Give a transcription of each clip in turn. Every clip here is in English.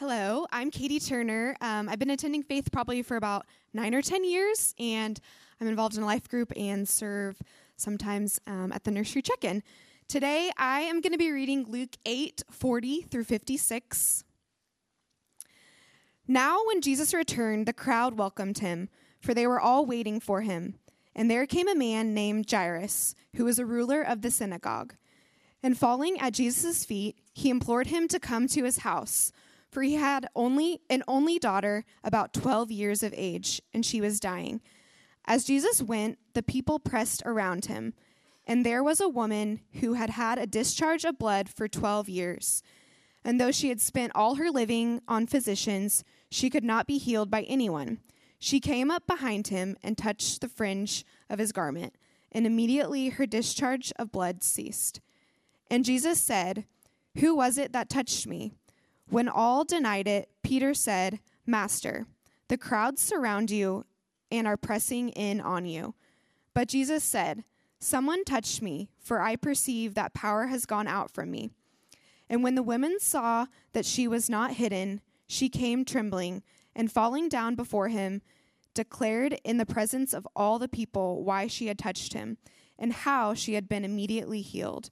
Hello, I'm Katie Turner. Um, I've been attending Faith probably for about nine or 10 years, and I'm involved in a life group and serve sometimes um, at the nursery check in. Today, I am going to be reading Luke 8 40 through 56. Now, when Jesus returned, the crowd welcomed him, for they were all waiting for him. And there came a man named Jairus, who was a ruler of the synagogue. And falling at Jesus' feet, he implored him to come to his house for he had only an only daughter about 12 years of age and she was dying. As jesus went the people pressed around him and there was a woman who had had a discharge of blood for 12 years. And though she had spent all her living on physicians she could not be healed by anyone. She came up behind him and touched the fringe of his garment and immediately her discharge of blood ceased. And jesus said who was it that touched me when all denied it, Peter said, Master, the crowds surround you and are pressing in on you. But Jesus said, Someone touched me, for I perceive that power has gone out from me. And when the women saw that she was not hidden, she came trembling, and falling down before him, declared in the presence of all the people why she had touched him, and how she had been immediately healed.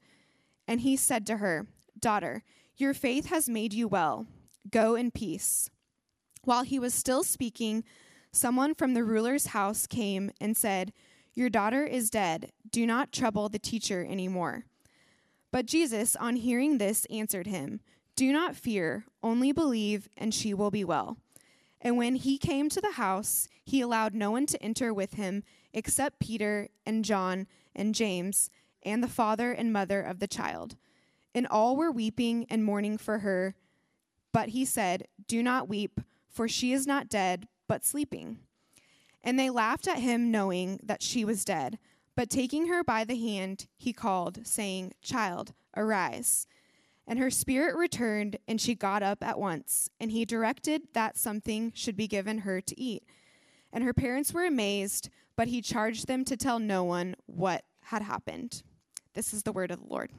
And he said to her, Daughter, your faith has made you well. Go in peace. While he was still speaking, someone from the ruler's house came and said, Your daughter is dead. Do not trouble the teacher anymore. But Jesus, on hearing this, answered him, Do not fear, only believe, and she will be well. And when he came to the house, he allowed no one to enter with him except Peter and John and James and the father and mother of the child and all were weeping and mourning for her. But he said, Do not weep, for she is not dead, but sleeping. And they laughed at him, knowing that she was dead. But taking her by the hand, he called, saying, Child, arise. And her spirit returned, and she got up at once. And he directed that something should be given her to eat. And her parents were amazed, but he charged them to tell no one what had happened. This is the word of the Lord.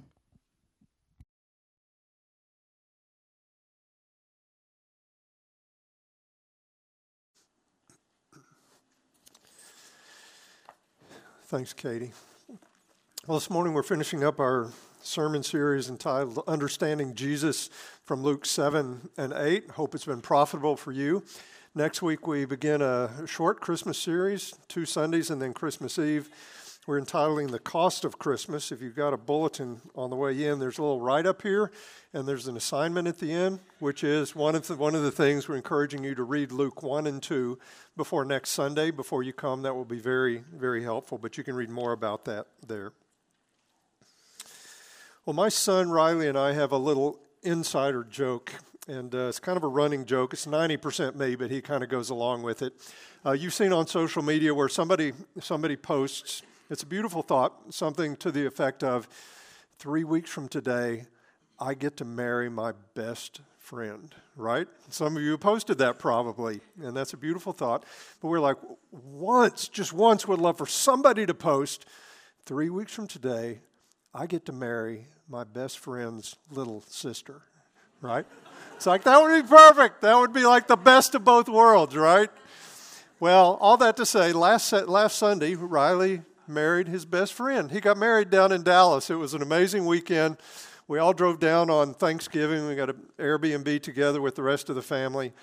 Thanks, Katie. Well, this morning we're finishing up our sermon series entitled Understanding Jesus from Luke 7 and 8. Hope it's been profitable for you. Next week we begin a short Christmas series, two Sundays and then Christmas Eve. We're entitling The Cost of Christmas. If you've got a bulletin on the way in, there's a little write up here, and there's an assignment at the end, which is one of the, one of the things we're encouraging you to read Luke 1 and 2 before next Sunday, before you come. That will be very, very helpful, but you can read more about that there. Well, my son Riley and I have a little insider joke, and uh, it's kind of a running joke. It's 90% me, but he kind of goes along with it. Uh, you've seen on social media where somebody somebody posts it's a beautiful thought, something to the effect of three weeks from today, I get to marry my best friend, right? Some of you posted that probably, and that's a beautiful thought. But we're like, once, just once, would love for somebody to post, three weeks from today, I get to marry my best friend's little sister, right? It's like, that would be perfect. That would be like the best of both worlds, right? Well, all that to say, last, last Sunday, Riley married his best friend. He got married down in Dallas. It was an amazing weekend. We all drove down on Thanksgiving. We got an Airbnb together with the rest of the family.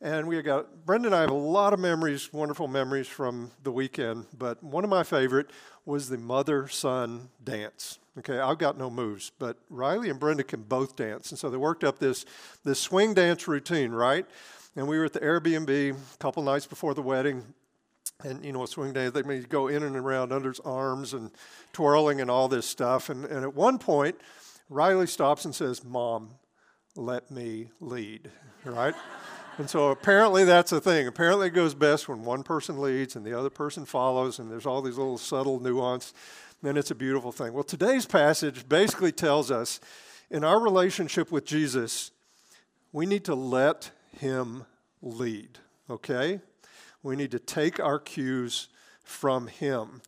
And we got, Brenda and I have a lot of memories, wonderful memories from the weekend. But one of my favorite was the mother son dance. Okay, I've got no moves, but Riley and Brenda can both dance. And so they worked up this, this swing dance routine, right? And we were at the Airbnb a couple nights before the wedding and you know, swing dance, they may go in and around under his arms and twirling and all this stuff. And, and at one point, Riley stops and says, Mom, let me lead, right? and so apparently that's a thing. Apparently it goes best when one person leads and the other person follows, and there's all these little subtle nuance. Then it's a beautiful thing. Well, today's passage basically tells us in our relationship with Jesus, we need to let him lead, okay? We need to take our cues from Him.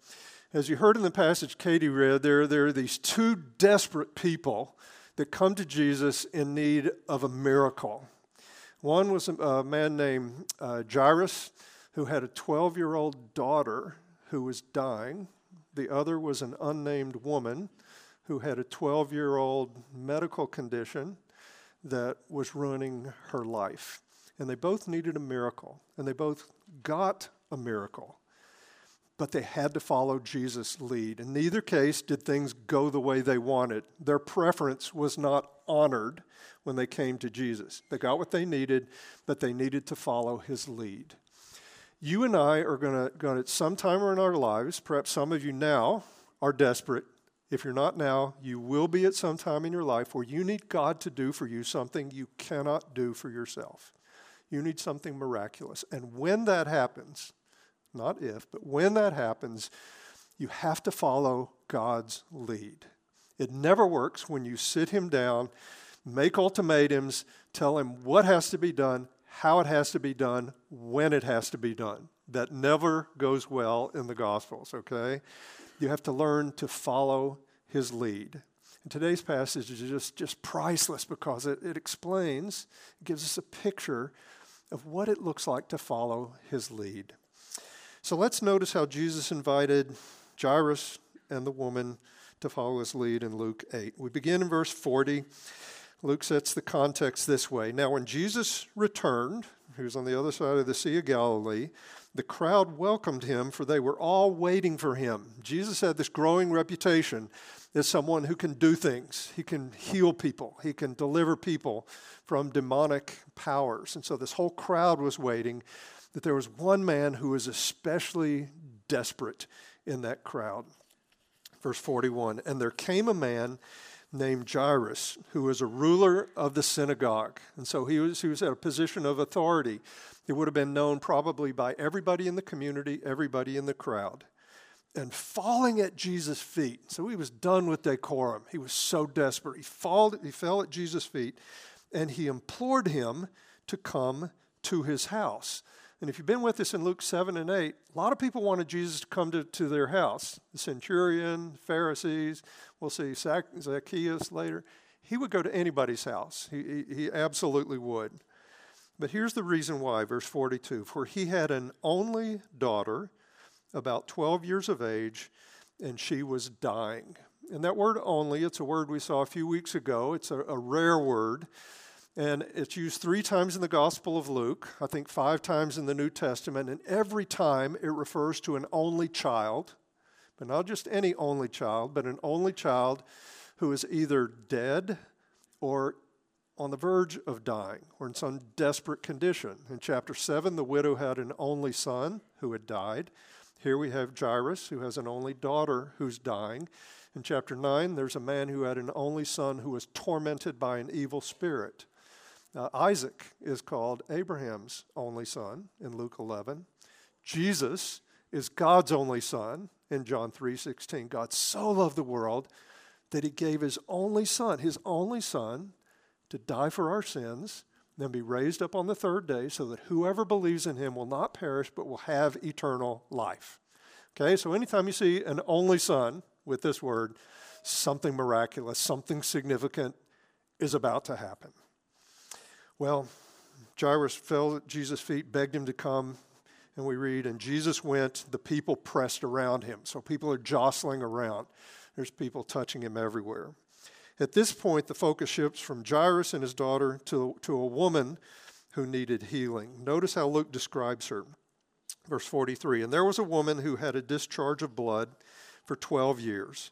As you heard in the passage Katie read, there, there are these two desperate people that come to Jesus in need of a miracle. One was a, man named uh, Jairus who had a 12 year old daughter who was dying. The other was an unnamed woman who had a 12 year old medical condition that was ruining her life. And they both needed a miracle, and they both got a miracle. But they had to follow Jesus' lead. In neither case did things go the way they wanted. Their preference was not honored when they came to Jesus. They got what they needed, but they needed to follow his lead. You and I are going to, at some time or in our lives, perhaps some of you now are desperate if you're not now, you will be at some time in your life where you need God to do for you something you cannot do for yourself. You need something miraculous. And when that happens, not if, but when that happens, you have to follow God's lead. It never works when you sit him down, make ultimatums, tell him what has to be done, how it has to be done, when it has to be done. That never goes well in the Gospels, okay? You have to learn to follow his lead. And today's passage is just, just priceless because it, it explains, it gives us a picture of what it looks like to follow his lead. So let's notice how Jesus invited Jairus and the woman to follow his lead in Luke 8. We begin in verse 40. Luke sets the context this way Now, when Jesus returned, he was on the other side of the Sea of Galilee, the crowd welcomed him, for they were all waiting for him. Jesus had this growing reputation as someone who can do things. He can heal people, he can deliver people from demonic powers. And so this whole crowd was waiting. That there was one man who was especially desperate in that crowd. Verse 41 And there came a man named Jairus, who was a ruler of the synagogue. And so he was, he was at a position of authority. It would have been known probably by everybody in the community, everybody in the crowd. And falling at Jesus' feet. So he was done with decorum. He was so desperate. He, fall, he fell at Jesus' feet and he implored him to come to his house. And if you've been with us in Luke 7 and 8, a lot of people wanted Jesus to come to, to their house. The centurion, Pharisees, we'll see Zacchaeus later. He would go to anybody's house, he, he, he absolutely would. But here's the reason why, verse 42 For he had an only daughter, about 12 years of age, and she was dying. And that word only, it's a word we saw a few weeks ago. It's a, a rare word. And it's used three times in the Gospel of Luke, I think five times in the New Testament, and every time it refers to an only child, but not just any only child, but an only child who is either dead or on the verge of dying or in some desperate condition. In chapter 7, the widow had an only son who had died. Here we have Jairus, who has an only daughter who's dying. In chapter 9, there's a man who had an only son who was tormented by an evil spirit. Uh, Isaac is called Abraham's only son in Luke 11. Jesus is God's only son in John 3:16. God so loved the world that he gave his only son, his only son, to die for our sins, then be raised up on the third day so that whoever believes in him will not perish but will have eternal life. Okay, so anytime you see an only son with this word, something miraculous, something significant is about to happen. Well, Jairus fell at Jesus' feet, begged him to come, and we read, and Jesus went, the people pressed around him. So people are jostling around. There's people touching him everywhere. At this point, the focus shifts from Jairus and his daughter to, to a woman who needed healing. Notice how Luke describes her. Verse 43 And there was a woman who had a discharge of blood for 12 years.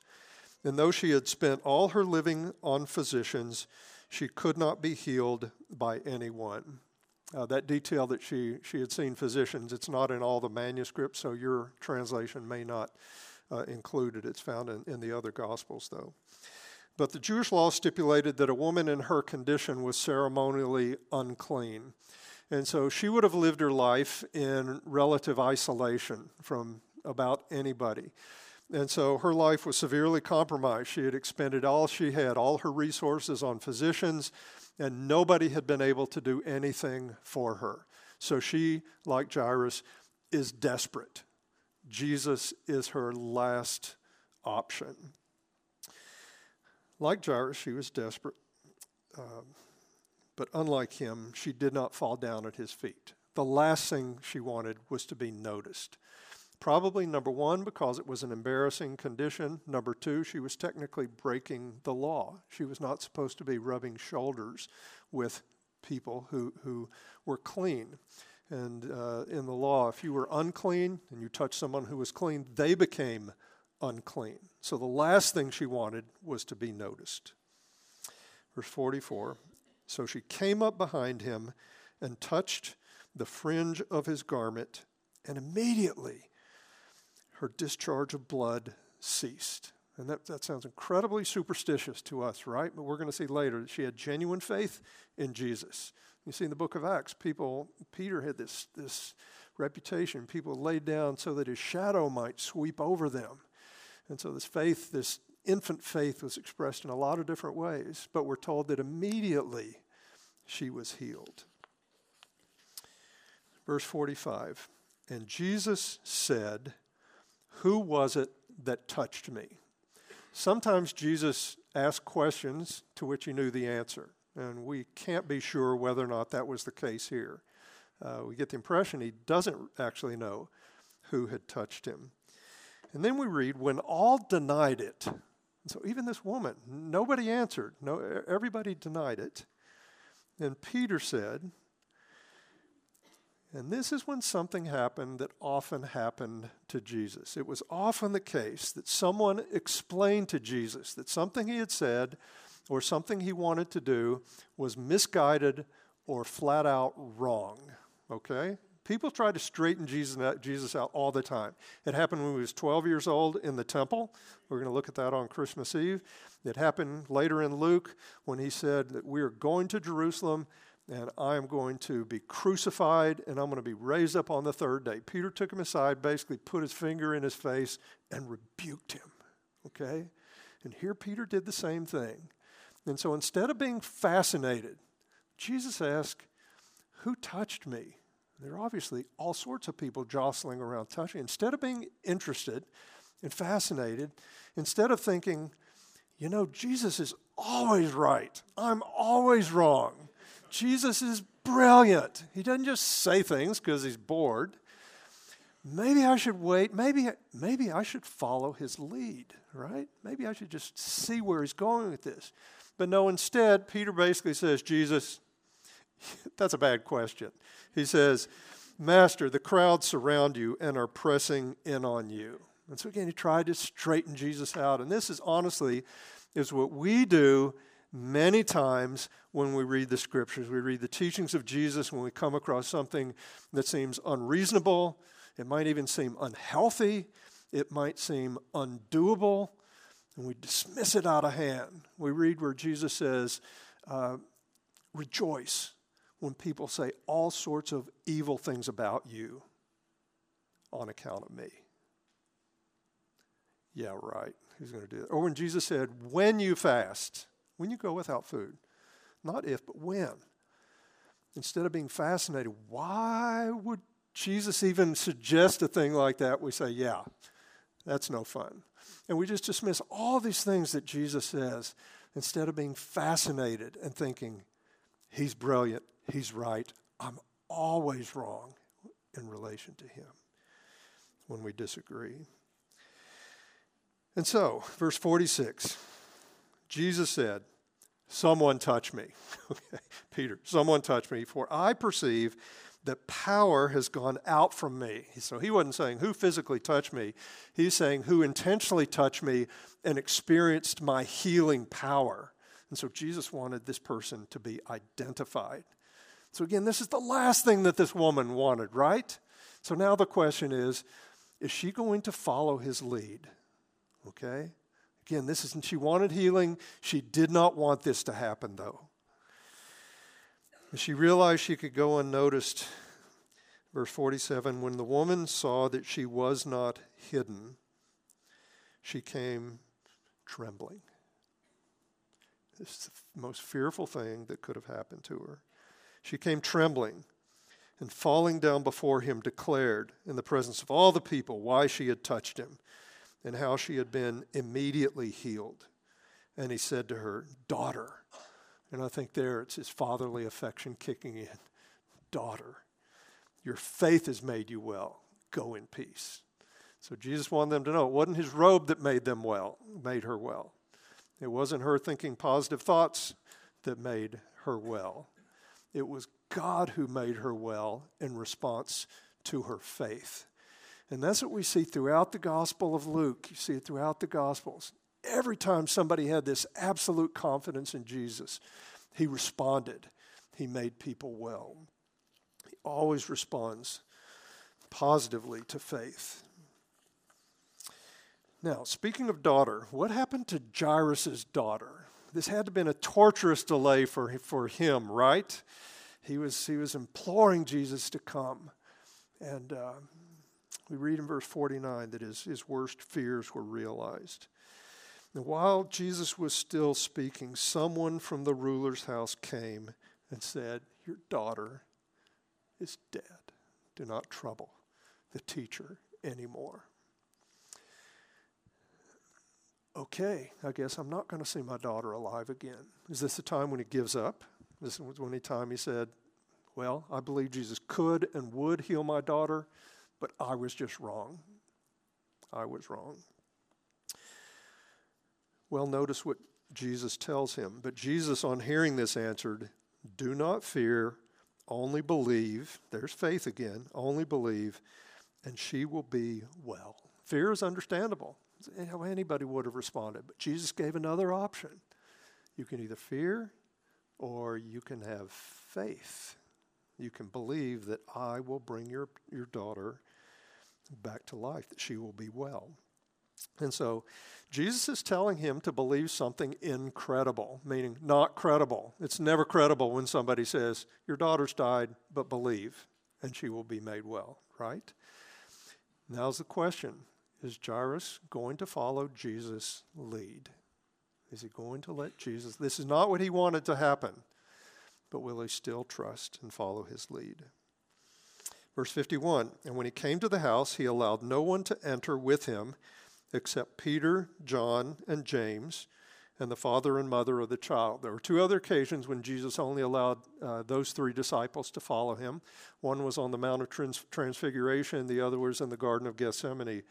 And though she had spent all her living on physicians, she could not be healed by anyone. Uh, that detail that she, she had seen physicians, it's not in all the manuscripts, so your translation may not uh, include it. It's found in, in the other Gospels, though. But the Jewish law stipulated that a woman in her condition was ceremonially unclean. And so she would have lived her life in relative isolation from about anybody. And so her life was severely compromised. She had expended all she had, all her resources on physicians, and nobody had been able to do anything for her. So she, like Jairus, is desperate. Jesus is her last option. Like Jairus, she was desperate. Um, But unlike him, she did not fall down at his feet. The last thing she wanted was to be noticed. Probably number one, because it was an embarrassing condition. Number two, she was technically breaking the law. She was not supposed to be rubbing shoulders with people who, who were clean. And uh, in the law, if you were unclean and you touched someone who was clean, they became unclean. So the last thing she wanted was to be noticed. Verse 44 So she came up behind him and touched the fringe of his garment, and immediately her discharge of blood ceased. And that, that sounds incredibly superstitious to us, right? But we're going to see later that she had genuine faith in Jesus. You see in the book of Acts, people, Peter had this, this reputation. People laid down so that his shadow might sweep over them. And so this faith, this infant faith, was expressed in a lot of different ways. But we're told that immediately she was healed. Verse 45 And Jesus said, who was it that touched me? Sometimes Jesus asked questions to which he knew the answer, and we can't be sure whether or not that was the case here. Uh, we get the impression he doesn't actually know who had touched him. And then we read, when all denied it, so even this woman, nobody answered, no, everybody denied it. And Peter said, and this is when something happened that often happened to Jesus. It was often the case that someone explained to Jesus that something he had said or something he wanted to do was misguided or flat out wrong. Okay? People try to straighten Jesus out, Jesus out all the time. It happened when he was 12 years old in the temple. We're going to look at that on Christmas Eve. It happened later in Luke when he said that we are going to Jerusalem and I am going to be crucified and I'm going to be raised up on the third day. Peter took him aside, basically put his finger in his face and rebuked him. Okay? And here Peter did the same thing. And so instead of being fascinated, Jesus asked, Who touched me? There are obviously all sorts of people jostling around touching. Instead of being interested and fascinated, instead of thinking, you know, Jesus is always right, I'm always wrong. Jesus is brilliant. He doesn't just say things because he's bored. Maybe I should wait. Maybe, maybe I should follow his lead, right? Maybe I should just see where he's going with this. But no, instead, Peter basically says, Jesus, that's a bad question. He says, Master, the crowds surround you and are pressing in on you. And so again, he tried to straighten Jesus out. And this is honestly is what we do many times when we read the scriptures. We read the teachings of Jesus when we come across something that seems unreasonable, it might even seem unhealthy, it might seem undoable, and we dismiss it out of hand. We read where Jesus says, uh, Rejoice when people say all sorts of evil things about you on account of me. Yeah, right. Who's going to do that? Or when Jesus said, When you fast, when you go without food. Not if, but when. Instead of being fascinated, why would Jesus even suggest a thing like that? We say, yeah, that's no fun. And we just dismiss all these things that Jesus says instead of being fascinated and thinking, he's brilliant, he's right, I'm always wrong in relation to him when we disagree. And so, verse 46 Jesus said, Someone touch me. okay. Peter, someone touch me, for I perceive that power has gone out from me. So he wasn't saying who physically touched me, he's saying who intentionally touched me and experienced my healing power. And so Jesus wanted this person to be identified. So again, this is the last thing that this woman wanted, right? So now the question is is she going to follow his lead? Okay? Again, this isn't, she wanted healing. She did not want this to happen, though. She realized she could go unnoticed. Verse 47 When the woman saw that she was not hidden, she came trembling. This is the most fearful thing that could have happened to her. She came trembling and falling down before him declared in the presence of all the people why she had touched him and how she had been immediately healed. And he said to her, Daughter, And I think there it's his fatherly affection kicking in. Daughter, your faith has made you well. Go in peace. So Jesus wanted them to know it wasn't his robe that made them well, made her well. It wasn't her thinking positive thoughts that made her well. It was God who made her well in response to her faith. And that's what we see throughout the Gospel of Luke. You see it throughout the Gospels. Every time somebody had this absolute confidence in Jesus, he responded. He made people well. He always responds positively to faith. Now, speaking of daughter, what happened to Jairus' daughter? This had to have been a torturous delay for, for him, right? He was, he was imploring Jesus to come. And uh, we read in verse 49 that his, his worst fears were realized. And while Jesus was still speaking, someone from the ruler's house came and said, Your daughter is dead. Do not trouble the teacher anymore. Okay, I guess I'm not going to see my daughter alive again. Is this the time when he gives up? This was the time he said, Well, I believe Jesus could and would heal my daughter, but I was just wrong. I was wrong. Well, notice what Jesus tells him. But Jesus, on hearing this, answered, Do not fear, only believe. There's faith again. Only believe, and she will be well. Fear is understandable. How anybody would have responded. But Jesus gave another option. You can either fear or you can have faith. You can believe that I will bring your, your daughter back to life, that she will be well. And so Jesus is telling him to believe something incredible, meaning not credible. It's never credible when somebody says, Your daughter's died, but believe, and she will be made well, right? Now's the question Is Jairus going to follow Jesus' lead? Is he going to let Jesus? This is not what he wanted to happen, but will he still trust and follow his lead? Verse 51 And when he came to the house, he allowed no one to enter with him except Peter, John, and James, and the father and mother of the child. There were two other occasions when Jesus only allowed uh, those three disciples to follow him. One was on the Mount of Transfiguration, the other was in the Garden of Gethsemane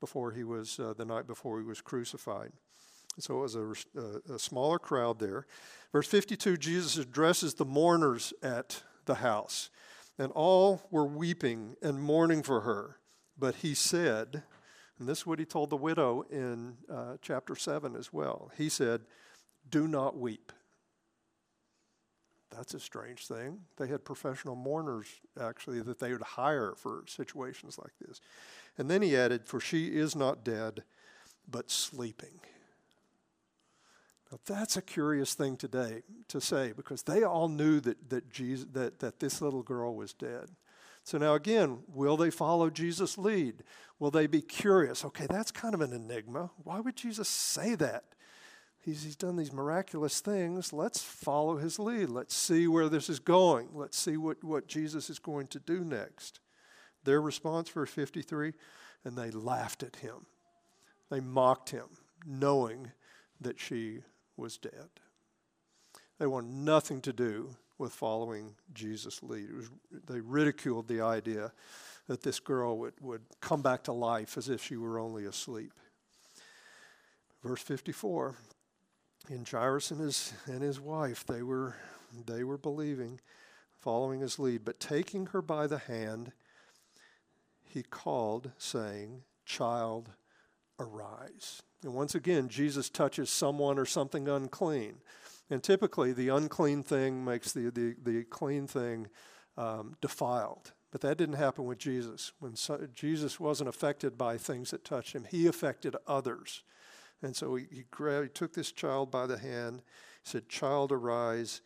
before he was, uh, the night before he was crucified. So it was a, a, smaller crowd there. Verse 52 Jesus addresses the mourners at the house, and all were weeping and mourning for her. But he said, and this is what he told the widow in uh, chapter 7 as well. He said, Do not weep. That's a strange thing. They had professional mourners, actually, that they would hire for situations like this. And then he added, For she is not dead, but sleeping. Now that's a curious thing today to say because they all knew that, that, Jesus, that, that this little girl was dead. So now again, will they follow Jesus' lead? Will they be curious? Okay, that's kind of an enigma. Why would Jesus say that? He's, he's done these miraculous things. Let's follow his lead. Let's see where this is going. Let's see what, what Jesus is going to do next. Their response, verse 53 and they laughed at him. They mocked him, knowing that she was dead. They want nothing to do with following Jesus' lead. Was, they ridiculed the idea that this girl would, would come back to life as if she were only asleep. Verse 54 in Jairus and his, and his wife, they were, they were believing, following his lead, but taking her by the hand, he called, saying, Child, arise. And once again, Jesus touches someone or something unclean. And typically, the unclean thing makes the, the, the clean thing um, defiled. But that didn't happen with Jesus. When so, Jesus wasn't affected by things that touched him, he affected others. And so he, he, grabbed, he took this child by the hand, he said, Child, arise.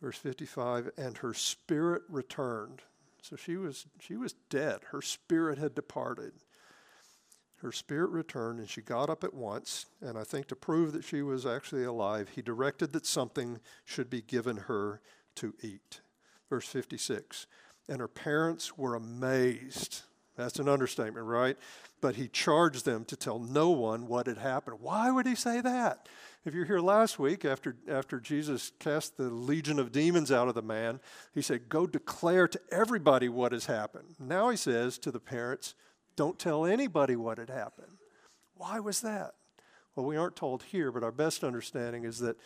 Verse 55, and her spirit returned. So she was, she was dead. Her spirit had departed her spirit returned and she got up at once. And I think to prove that she was actually alive, he directed that something should be given her to eat. Verse 56 And her parents were amazed. That's an understatement, right? But he charged them to tell no one what had happened. Why would he say that? If you're here last week, after, after Jesus cast the legion of demons out of the man, he said, Go declare to everybody what has happened. Now he says to the parents, Don't tell anybody what had happened. Why was that? Well, we aren't told here, but our best understanding is that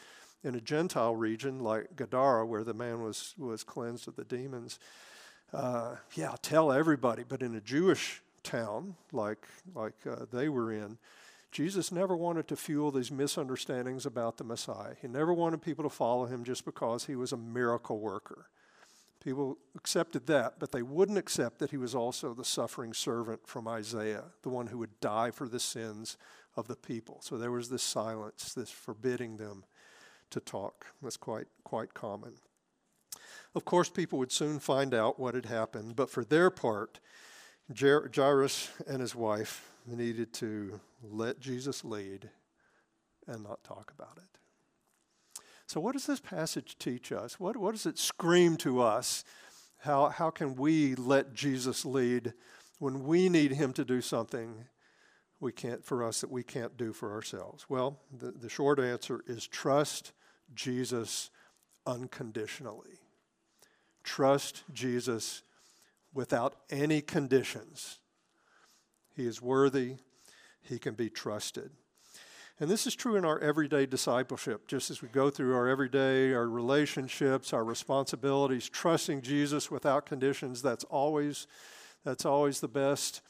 in a Gentile region like Gadara, where the man was, was cleansed of the demons, uh, yeah, tell everybody. But in a Jewish town like, like uh, they were in, Jesus never wanted to fuel these misunderstandings about the Messiah. He never wanted people to follow him just because he was a miracle worker. People accepted that, but they wouldn't accept that he was also the suffering servant from Isaiah, the one who would die for the sins of the people. So there was this silence, this forbidding them to talk. That's quite, quite common. Of course, people would soon find out what had happened, but for their part, Jairus and his wife needed to let Jesus lead and not talk about it. So, what does this passage teach us? What, what does it scream to us? How, how can we let Jesus lead when we need him to do something we can't for us that we can't do for ourselves? Well, the, the short answer is trust Jesus unconditionally. Trust Jesus without any conditions. He is worthy, he can be trusted. And this is true in our everyday discipleship, just as we go through our everyday, our relationships, our responsibilities, trusting Jesus without conditions, that's always, that's always the best.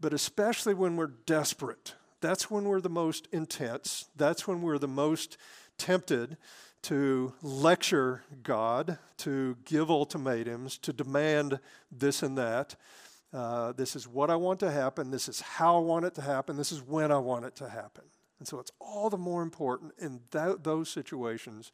But especially when we're desperate, that's when we're the most intense. That's when we're the most tempted to lecture God, to give ultimatums, to demand this and that. Uh, this is what I want to happen. This is how I want it to happen. This is when I want it to happen. And so it's all the more important in those situations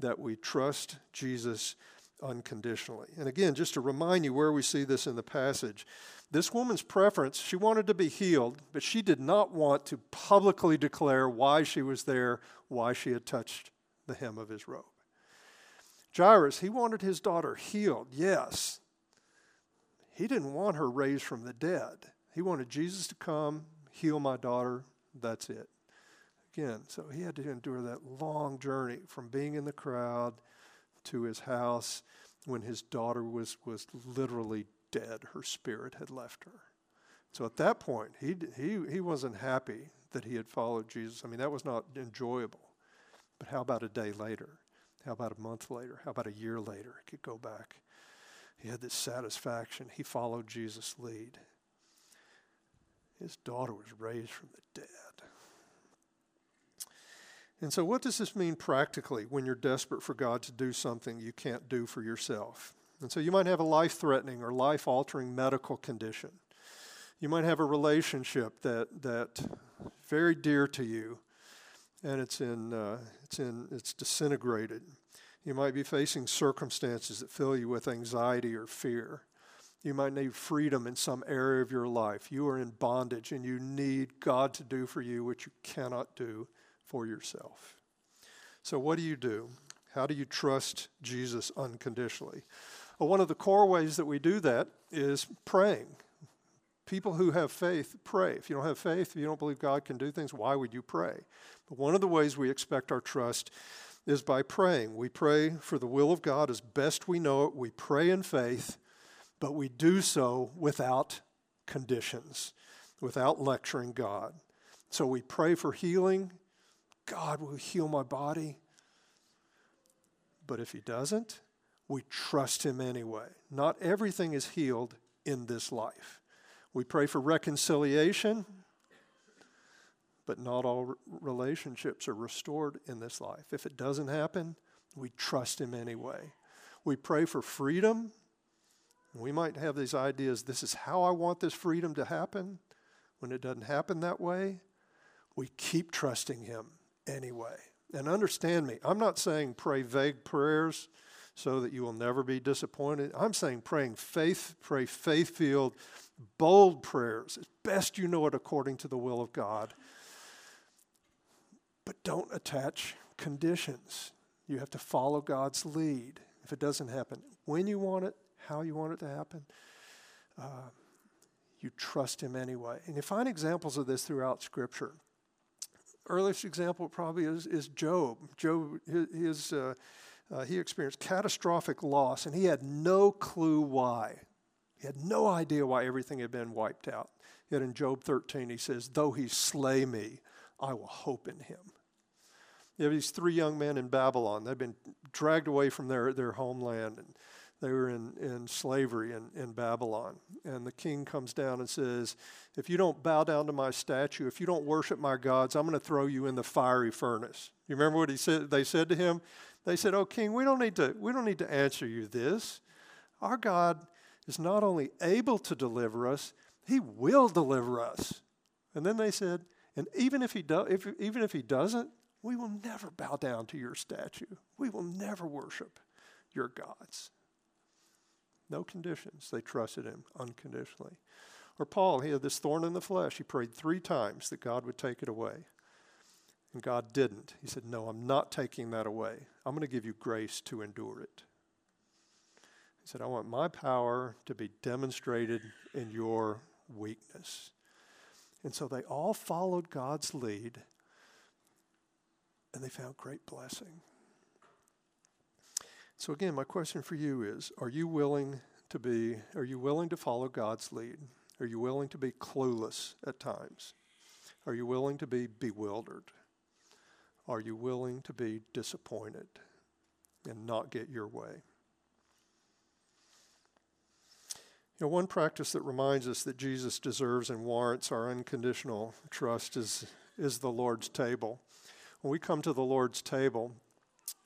that we trust Jesus unconditionally. And again, just to remind you where we see this in the passage, this woman's preference, she wanted to be healed, but she did not want to publicly declare why she was there, why she had touched the hem of his robe. Jairus, he wanted his daughter healed, yes. He didn't want her raised from the dead. He wanted Jesus to come, heal my daughter, that's it. Again, so he had to endure that long journey from being in the crowd to his house when his daughter was, was literally dead. Her spirit had left her. So at that point, he, he, he wasn't happy that he had followed Jesus. I mean, that was not enjoyable. But how about a day later? How about a month later? How about a year later? He could go back. He had this satisfaction. He followed Jesus' lead. His daughter was raised from the dead. And so, what does this mean practically when you're desperate for God to do something you can't do for yourself? And so, you might have a life threatening or life altering medical condition. You might have a relationship that, that very dear to you and it's in uh, it's in it's disintegrated. You might be facing circumstances that fill you with anxiety or fear. You might need freedom in some area of your life. You are in bondage and you need God to do for you what you cannot do for yourself. So, what do you do? How do you trust Jesus unconditionally? Well, one of the core ways that we do that is praying. People who have faith pray. If you don't have faith, if you don't believe God can do things, why would you pray? But one of the ways we expect our trust is by praying. We pray for the will of God as best we know it. We pray in faith, but we do so without conditions, without lecturing God. So we pray for healing. God will heal my body. But if He doesn't, we trust Him anyway. Not everything is healed in this life. We pray for reconciliation, but not all relationships are restored in this life. If it doesn't happen, we trust Him anyway. We pray for freedom. We might have these ideas this is how I want this freedom to happen. When it doesn't happen that way, we keep trusting Him anyway. And understand me, I'm not saying pray vague prayers so that you will never be disappointed. I'm saying praying faith, pray faith filled, bold prayers as best you know it according to the will of God. But don't attach conditions. You have to follow God's lead. If it doesn't happen when you want it, how you want it to happen, uh, you trust Him anyway. And you find examples of this throughout Scripture. earliest example probably is, is Job. Job, his, uh, uh, he experienced catastrophic loss, and he had no clue why. He had no idea why everything had been wiped out. Yet in Job 13, he says, Though he slay me, I will hope in him. You have these three young men in Babylon. They've been dragged away from their, their homeland, and they were in, in slavery in, in Babylon. And the king comes down and says, If you don't bow down to my statue, if you don't worship my gods, I'm going to throw you in the fiery furnace. You remember what he said? They said to him, They said, Oh, king, we don't need to, we don't need to answer you this. Our God is not only able to deliver us, he will deliver us. And then they said, and even if he, do, if, even if he doesn't, we will never bow down to your statue. We will never worship your gods. No conditions. They trusted him unconditionally. Or Paul, he had this thorn in the flesh. He prayed three times that God would take it away. And God didn't. He said, No, I'm not taking that away. I'm going to give you grace to endure it. Said, I want my power to be demonstrated in your weakness. And so they all followed God's lead and they found great blessing. So again, my question for you is, are you willing to be are you willing to follow God's lead? Are you willing to be clueless at times? Are you willing to be bewildered? Are you willing to be disappointed and not get your way? You know, one practice that reminds us that Jesus deserves and warrants our unconditional trust is, is the Lord's table. When we come to the Lord's table,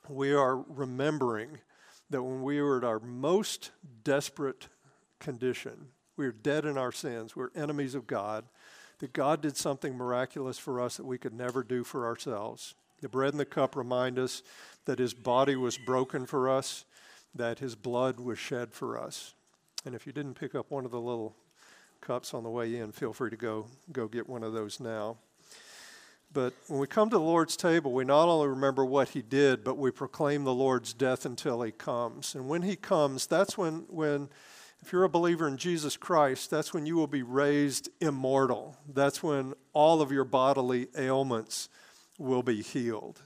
we are remembering that when we were at our most desperate condition, we were dead in our sins, we are enemies of God, that God did something miraculous for us that we could never do for ourselves. The bread and the cup remind us that his body was broken for us, that his blood was shed for us. And if you didn't pick up one of the little cups on the way in, feel free to go go get one of those now. But when we come to the Lord's table, we not only remember what he did, but we proclaim the Lord's death until he comes. And when he comes, that's when when if you're a believer in Jesus Christ, that's when you will be raised immortal. That's when all of your bodily ailments will be healed.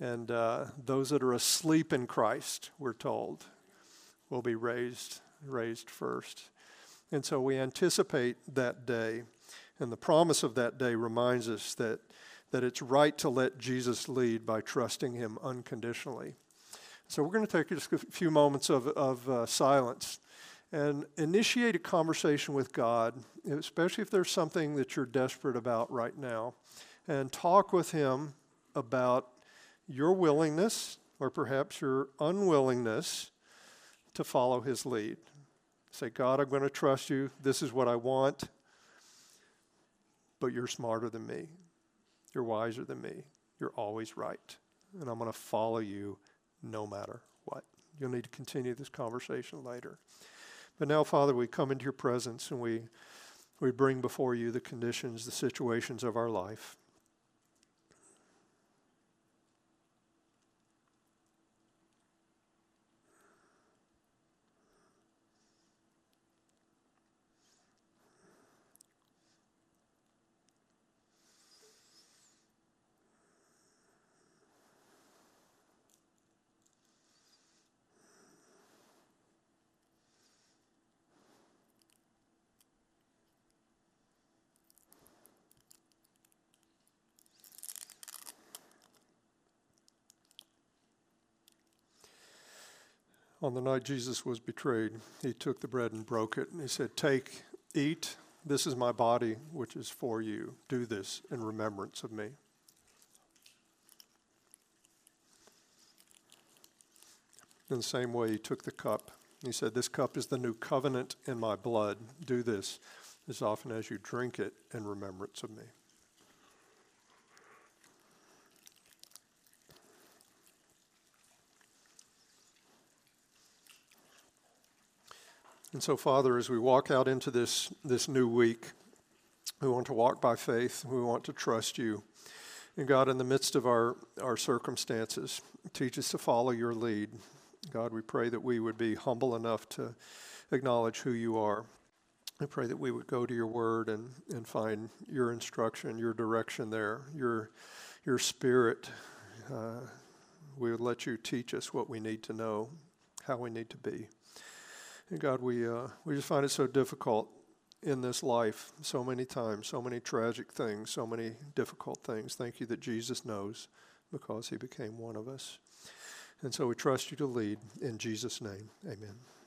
And uh, those that are asleep in Christ, we're told, will be raised raised first. And so we anticipate that day. And the promise of that day reminds us that, that it's right to let Jesus lead by trusting him unconditionally. So we're going to take just a few moments of, of uh, silence and initiate a conversation with God, especially if there's something that you're desperate about right now, and talk with him about your willingness or perhaps your unwillingness to follow his lead. Say, God, I'm going to trust you. This is what I want. But you're smarter than me. You're wiser than me. You're always right. And I'm going to follow you no matter what. You'll need to continue this conversation later. But now, Father, we come into your presence and we, we bring before you the conditions, the situations of our life. On the night Jesus was betrayed, he took the bread and broke it, and he said, Take, eat. This is my body, which is for you. Do this in remembrance of me. In the same way, he took the cup. He said, This cup is the new covenant in my blood. Do this as often as you drink it in remembrance of me. And so, Father, as we walk out into this, this new week, we want to walk by faith. We want to trust you. And God, in the midst of our, our circumstances, teach us to follow your lead. God, we pray that we would be humble enough to acknowledge who you are. I pray that we would go to your word and, and find your instruction, your direction there, your, your Spirit, uh, we would let you teach us what we need to know, how we need to be. And God, we, uh, we just find it so difficult in this life so many times, so many tragic things, so many difficult things. Thank you that Jesus knows because he became one of us. And so we trust you to lead. In Jesus' name, amen.